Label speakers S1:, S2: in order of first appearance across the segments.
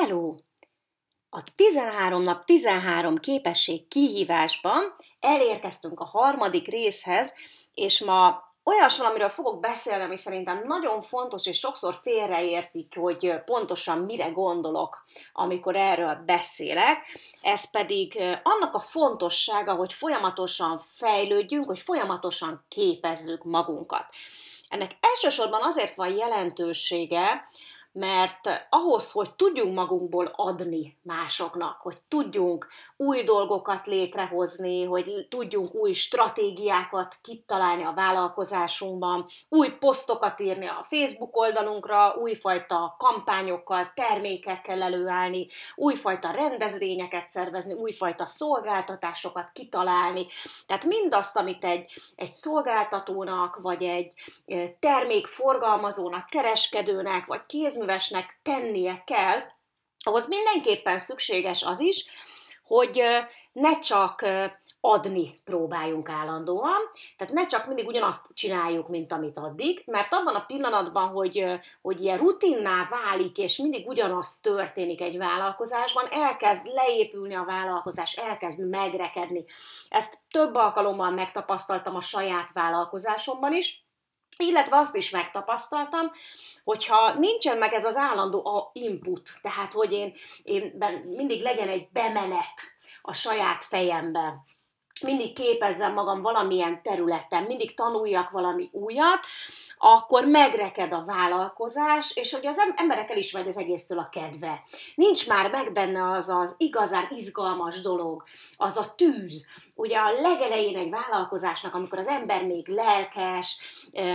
S1: Hello! A 13 nap 13 képesség kihívásban elérkeztünk a harmadik részhez, és ma olyas valamiről fogok beszélni, ami szerintem nagyon fontos, és sokszor félreértik, hogy pontosan mire gondolok, amikor erről beszélek. Ez pedig annak a fontossága, hogy folyamatosan fejlődjünk, hogy folyamatosan képezzük magunkat. Ennek elsősorban azért van jelentősége, mert ahhoz, hogy tudjunk magunkból adni másoknak, hogy tudjunk új dolgokat létrehozni, hogy tudjunk új stratégiákat kitalálni a vállalkozásunkban, új posztokat írni a Facebook oldalunkra, újfajta kampányokkal, termékekkel előállni, újfajta rendezvényeket szervezni, újfajta szolgáltatásokat kitalálni. Tehát mindazt, amit egy, egy szolgáltatónak, vagy egy termékforgalmazónak, kereskedőnek, vagy kéz kézművesnek tennie kell, ahhoz mindenképpen szükséges az is, hogy ne csak adni próbáljunk állandóan, tehát ne csak mindig ugyanazt csináljuk, mint amit addig, mert abban a pillanatban, hogy, hogy ilyen rutinná válik, és mindig ugyanaz történik egy vállalkozásban, elkezd leépülni a vállalkozás, elkezd megrekedni. Ezt több alkalommal megtapasztaltam a saját vállalkozásomban is, illetve azt is megtapasztaltam, hogyha nincsen meg ez az állandó a input, tehát hogy én, én mindig legyen egy bemenet a saját fejembe, mindig képezzem magam valamilyen területen, mindig tanuljak valami újat, akkor megreked a vállalkozás, és hogy az emberek elismerik az egésztől a kedve. Nincs már meg benne az az igazán izgalmas dolog, az a tűz. Ugye a legelején egy vállalkozásnak, amikor az ember még lelkes,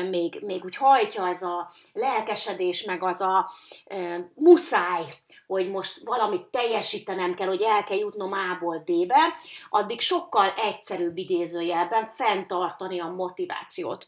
S1: még, még úgy hajtja ez a lelkesedés, meg az a e, muszáj, hogy most valamit teljesítenem kell, hogy el kell jutnom A-ból B-be, addig sokkal egyszerűbb idézőjelben fenntartani a motivációt.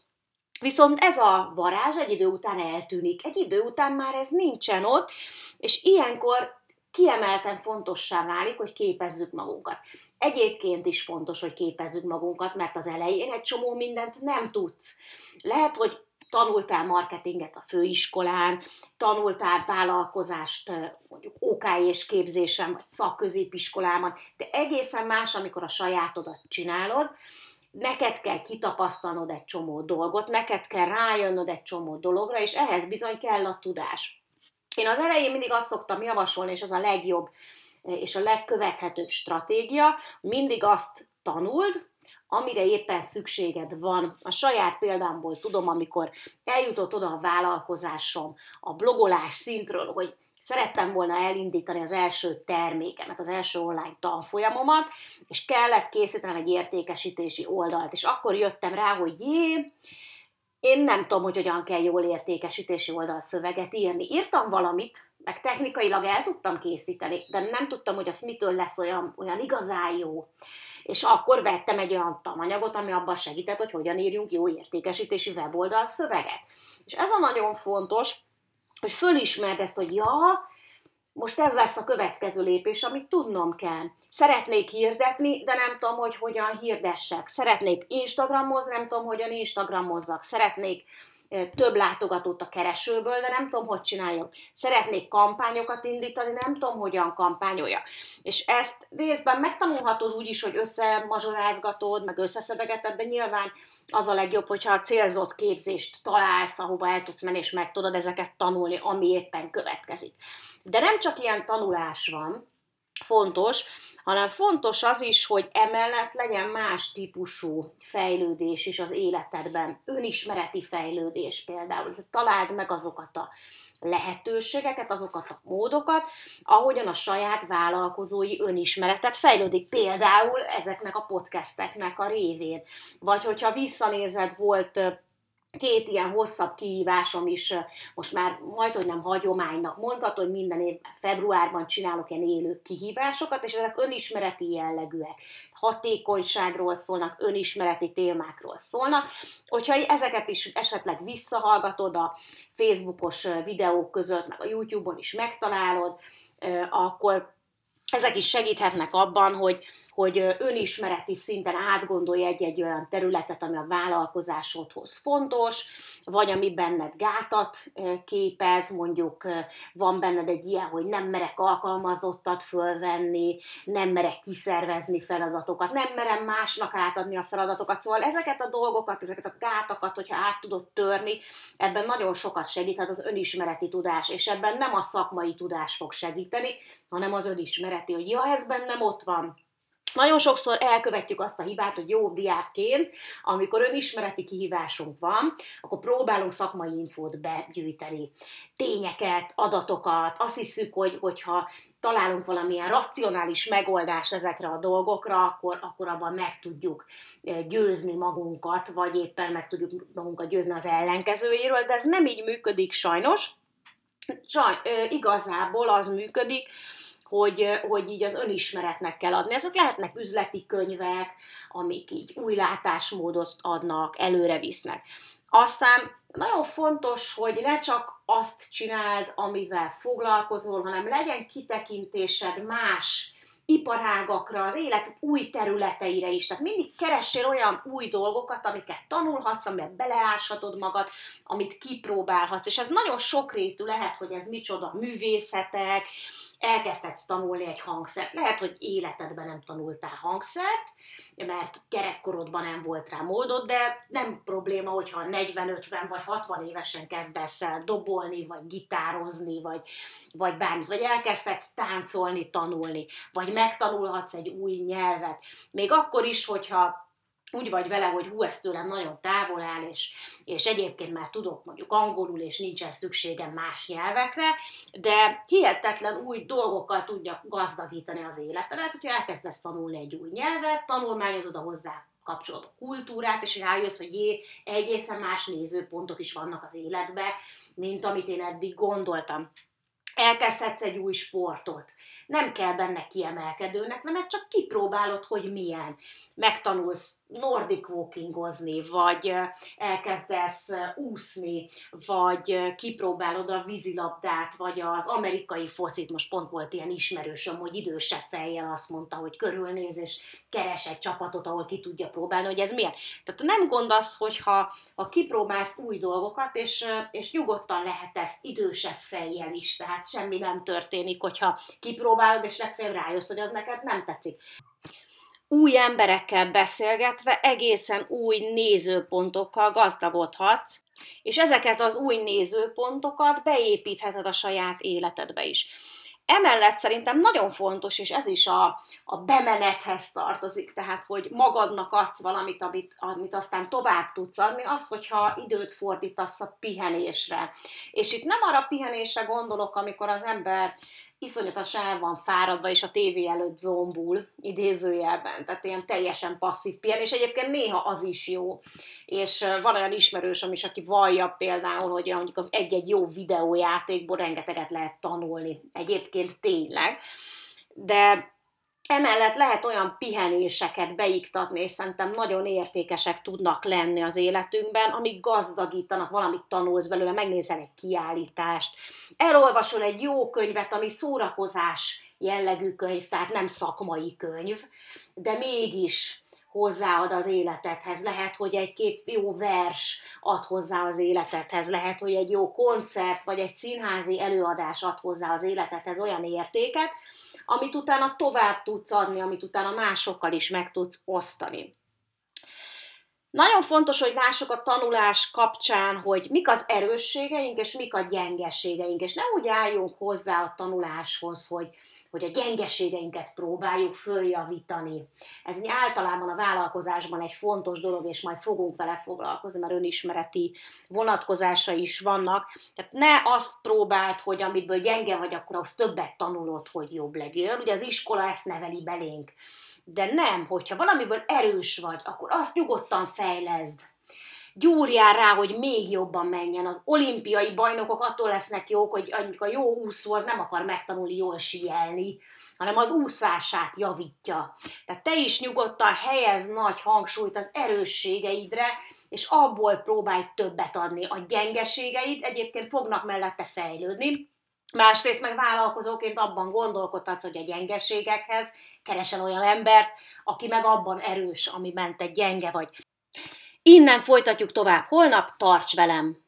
S1: Viszont ez a varázs egy idő után eltűnik, egy idő után már ez nincsen ott, és ilyenkor kiemelten fontossá válik, hogy képezzük magunkat. Egyébként is fontos, hogy képezzük magunkat, mert az elején egy csomó mindent nem tudsz. Lehet, hogy tanultál marketinget a főiskolán, tanultál vállalkozást mondjuk OK és képzésen, vagy szakközépiskolában, de egészen más, amikor a sajátodat csinálod, neked kell kitapasztalnod egy csomó dolgot, neked kell rájönnöd egy csomó dologra, és ehhez bizony kell a tudás. Én az elején mindig azt szoktam javasolni, és az a legjobb és a legkövethetőbb stratégia, mindig azt tanuld, amire éppen szükséged van. A saját példámból tudom, amikor eljutott oda a vállalkozásom a blogolás szintről, hogy szerettem volna elindítani az első termékemet, az első online tanfolyamomat, és kellett készítenem egy értékesítési oldalt, és akkor jöttem rá, hogy jé, én nem tudom, hogy hogyan kell jól értékesítési oldal szöveget írni. Írtam valamit, meg technikailag el tudtam készíteni, de nem tudtam, hogy az mitől lesz olyan, olyan igazán jó. És akkor vettem egy olyan tananyagot, ami abban segített, hogy hogyan írjunk jó értékesítési weboldal szöveget. És ez a nagyon fontos, hogy fölismerd ezt, hogy ja, most ez lesz a következő lépés, amit tudnom kell. Szeretnék hirdetni, de nem tudom, hogy hogyan hirdessek. Szeretnék Instagramozni, nem tudom, hogyan Instagramozzak. Szeretnék több látogatót a keresőből, de nem tudom, hogy csináljak. Szeretnék kampányokat indítani, nem tudom, hogyan kampányoljak. És ezt részben megtanulhatod úgy is, hogy összemazsolázgatod, meg összeszedegeted, de nyilván az a legjobb, hogyha a célzott képzést találsz, ahova el tudsz menni, és meg tudod ezeket tanulni, ami éppen következik. De nem csak ilyen tanulás van, fontos, hanem fontos az is, hogy emellett legyen más típusú fejlődés is az életedben, önismereti fejlődés például. Találd meg azokat a lehetőségeket, azokat a módokat, ahogyan a saját vállalkozói önismeretet fejlődik. Például ezeknek a podcasteknek a révén. Vagy hogyha visszanézed, volt két ilyen hosszabb kihívásom is most már majd, hogy nem hagyománynak mondható, hogy minden év februárban csinálok ilyen élő kihívásokat, és ezek önismereti jellegűek. Hatékonyságról szólnak, önismereti témákról szólnak. Hogyha ezeket is esetleg visszahallgatod a Facebookos videók között, meg a YouTube-on is megtalálod, akkor ezek is segíthetnek abban, hogy, hogy önismereti szinten átgondolj egy-egy olyan területet, ami a vállalkozásodhoz fontos, vagy ami benned gátat képez, mondjuk van benned egy ilyen, hogy nem merek alkalmazottat fölvenni, nem merek kiszervezni feladatokat, nem merem másnak átadni a feladatokat, szóval ezeket a dolgokat, ezeket a gátakat, hogyha át tudod törni, ebben nagyon sokat segíthet az önismereti tudás, és ebben nem a szakmai tudás fog segíteni, hanem az önismereti, hogy ja, ez bennem ott van, nagyon sokszor elkövetjük azt a hibát, hogy jó diákként, amikor önismereti kihívásunk van, akkor próbálunk szakmai infót begyűjteni, tényeket, adatokat, azt hiszük, hogy, hogyha találunk valamilyen racionális megoldást ezekre a dolgokra, akkor, akkor abban meg tudjuk eh, győzni magunkat, vagy éppen meg tudjuk magunkat győzni az ellenkezőjéről, de ez nem így működik sajnos. Saj, igazából az működik, hogy, hogy így az önismeretnek kell adni. Ezek lehetnek üzleti könyvek, amik így új látásmódot adnak, előre visznek. Aztán nagyon fontos, hogy ne csak azt csináld, amivel foglalkozol, hanem legyen kitekintésed más iparágakra, az élet új területeire is. Tehát mindig keressél olyan új dolgokat, amiket tanulhatsz, amiben beleáshatod magad, amit kipróbálhatsz. És ez nagyon sokrétű lehet, hogy ez micsoda művészetek, elkezdhetsz tanulni egy hangszert. Lehet, hogy életedben nem tanultál hangszert, mert gyerekkorodban nem volt rá módod, de nem probléma, hogyha 40-50 vagy 60 évesen kezdesz el dobolni, vagy gitározni, vagy, vagy bármit, vagy elkezdhetsz táncolni, tanulni, vagy megtanulhatsz egy új nyelvet. Még akkor is, hogyha úgy vagy vele, hogy hú, ez tőlem nagyon távol áll, és, és egyébként már tudok mondjuk angolul, és nincsen szükségem más nyelvekre, de hihetetlen új dolgokkal tudja gazdagítani az életedet, hogyha elkezdesz tanulni egy új nyelvet, tanulmányozod a hozzá kapcsolódó kultúrát, és rájössz, hogy jé, egészen más nézőpontok is vannak az életbe, mint amit én eddig gondoltam elkezdhetsz egy új sportot. Nem kell benne kiemelkedőnek, mert csak kipróbálod, hogy milyen. Megtanulsz nordic walkingozni, vagy elkezdesz úszni, vagy kipróbálod a vízilabdát, vagy az amerikai focit, most pont volt ilyen ismerősöm, hogy idősebb fejjel azt mondta, hogy körülnéz, és keres egy csapatot, ahol ki tudja próbálni, hogy ez milyen. Tehát nem gond az, hogyha ha kipróbálsz új dolgokat, és, és nyugodtan lehet ez idősebb fejjel is, tehát semmi nem történik, hogyha kipróbálod, és legfeljebb rájössz, hogy az neked nem tetszik új emberekkel beszélgetve egészen új nézőpontokkal gazdagodhatsz, és ezeket az új nézőpontokat beépítheted a saját életedbe is. Emellett szerintem nagyon fontos, és ez is a, a bemenethez tartozik, tehát hogy magadnak adsz valamit, amit, amit aztán tovább tudsz adni, az, hogyha időt fordítasz a pihenésre. És itt nem arra pihenésre gondolok, amikor az ember iszonyatosan el van fáradva, és a tévé előtt zombul, idézőjelben, tehát ilyen teljesen passzív pihen, és egyébként néha az is jó. És van olyan ismerősöm is, aki vallja például, hogy mondjuk egy-egy jó videójátékból rengeteget lehet tanulni. Egyébként tényleg. De Emellett lehet olyan pihenéseket beiktatni, és szerintem nagyon értékesek tudnak lenni az életünkben, amik gazdagítanak, valamit tanulsz belőle, megnézel egy kiállítást, elolvasol egy jó könyvet, ami szórakozás jellegű könyv, tehát nem szakmai könyv, de mégis hozzáad az életedhez. Lehet, hogy egy-két jó vers ad hozzá az életedhez, lehet, hogy egy jó koncert, vagy egy színházi előadás ad hozzá az életedhez olyan értéket, amit utána tovább tudsz adni, amit utána másokkal is meg tudsz osztani. Nagyon fontos, hogy lássuk a tanulás kapcsán, hogy mik az erősségeink, és mik a gyengeségeink, és ne úgy álljunk hozzá a tanuláshoz, hogy hogy a gyengeségeinket próbáljuk följavítani. Ez általában a vállalkozásban egy fontos dolog, és majd fogunk vele foglalkozni, mert önismereti vonatkozása is vannak. Tehát ne azt próbáld, hogy amiből gyenge vagy, akkor az többet tanulod, hogy jobb legyél. Ugye az iskola ezt neveli belénk. De nem, hogyha valamiből erős vagy, akkor azt nyugodtan fejleszd gyúrjál rá, hogy még jobban menjen. Az olimpiai bajnokok attól lesznek jók, hogy a jó úszó az nem akar megtanulni jól sielni, hanem az úszását javítja. Tehát te is nyugodtan helyez nagy hangsúlyt az erősségeidre, és abból próbálj többet adni. A gyengeségeid egyébként fognak mellette fejlődni, Másrészt meg vállalkozóként abban gondolkodhatsz, hogy a gyengeségekhez keresel olyan embert, aki meg abban erős, ami ment egy gyenge vagy. Innen folytatjuk tovább holnap, tarts velem!